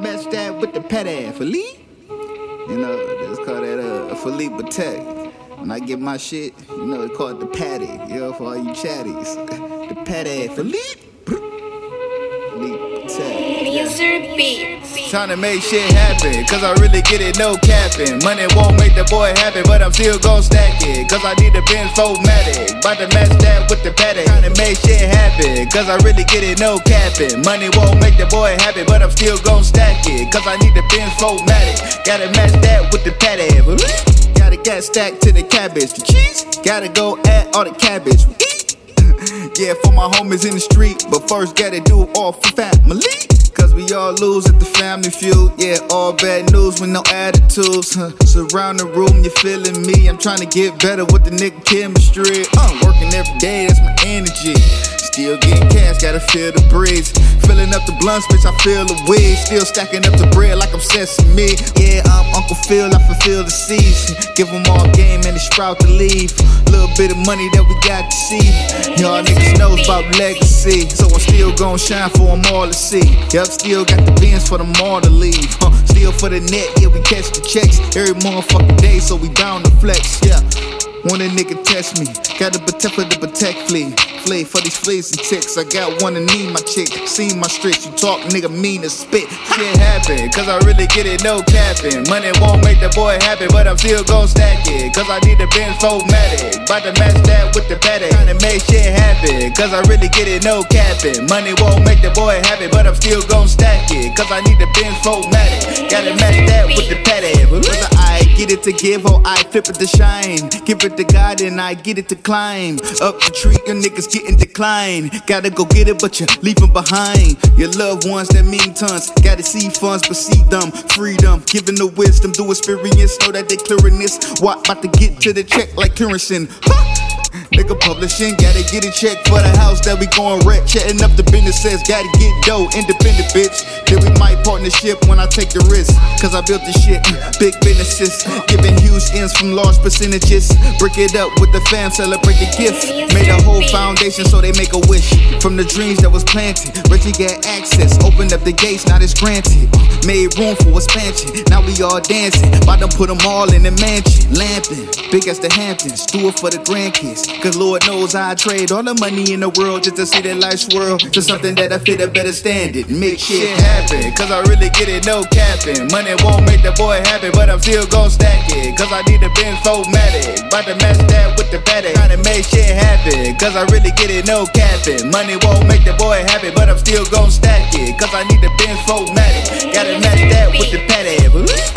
match that with the pet patty. Philippe? You know, let's call that uh, a Philippe Patek. When I get my shit, you know, they call it the patty. You know, for all you chatties. the patty. Philippe? Philippe Patek. Laser Beats. Trying to make shit happen, cause I really get it, no capping. Money won't make the boy happy, but I'm still gon' stack it. Cause I need a Benz 4matic. About to match that with the Patek. Trying to make shit happen, cause I really get it, no capping. Money won't make the boy happy, but I'm still gon' stack it. Cause I need the Benz 4matic. Gotta match that with the Patek. Gotta get stacked to the cabbage. The cheese, gotta go add all the cabbage. Yeah, for my homies in the street, but first gotta do it all for family. Cause we all lose at the family feud. Yeah, all bad news with no attitudes. Huh. Surround the room, you feeling me. I'm trying to get better with the nigga chemistry. I'm working every day, that's my energy. Still getting cash, gotta feel the breeze. Filling up the blunts, bitch, I feel the weed. Still stacking up the bread like I'm sesame. Yeah, I'm Uncle Phil, I fulfill the seeds. Give them all game and they sprout to leave. Little bit of money that we got to see. Y'all niggas knows about legacy. So still gon' shine for them all to see. Yup, still got the bins for them all to leave. Huh. Still for the net, yeah, we catch the checks every motherfucking day, so we down to flex. Yeah. Want a nigga test me, gotta protect for the protect Flee for these fleas and ticks. I got one to need my chick. Seen my streets, you talk nigga mean as spit. Shit happen, cause I really get it, no capping. Money won't make the boy happy, but I'm still gon' stack it. Cause I need a Benz 4matic. About to match that with the Patek. Trying to make shit happen, cause I really get it, no capping. Money won't make the boy happy, but I'm still gon' stack it. Cause I need a Benz 4matic. Gotta match that with the Patek. Get it to give, or I flip it to shine. Give it to God and I get it to climb. Up the tree, your niggas getting declined. Gotta go get it, but you leave behind. Your loved ones that mean tons. Gotta see funds, but see them. Freedom, giving the wisdom, do experience. Know that they clearing this. What about to get to the check like clearancing? Nigga publishing, gotta get a check for the house that we going wreck. Chatting up the businesses, gotta get dough, independent bitch. Then we might partnership when I take the risk. Cause I built this shit, big businesses. Giving huge ends from large percentages. Break it up with the fam, celebrate the gift. Made a whole foundation so they make a wish. From the dreams that was planted, Reggy got access. Opened up the gates, now it's granted. Made room for expansion, now we all dancing. About to put them all in the mansion. Lamping, big as the Hamptons. Do it for the grandkids. Cause Lord knows I trade all the money in the world just to see that life swirl to something that I fit a better standard. Make shit happen, cause I really get it, no capping. Money won't make the boy happy, but I'm still gon' stack it. Cause I need a Benz 4matic. About to match that with the Patek. To make shit happen, cause I really get it, no capping. Money won't make the boy happy, but I'm still gon' stack it. Cause I need a Benz 4matic. Gotta match that with the Patek.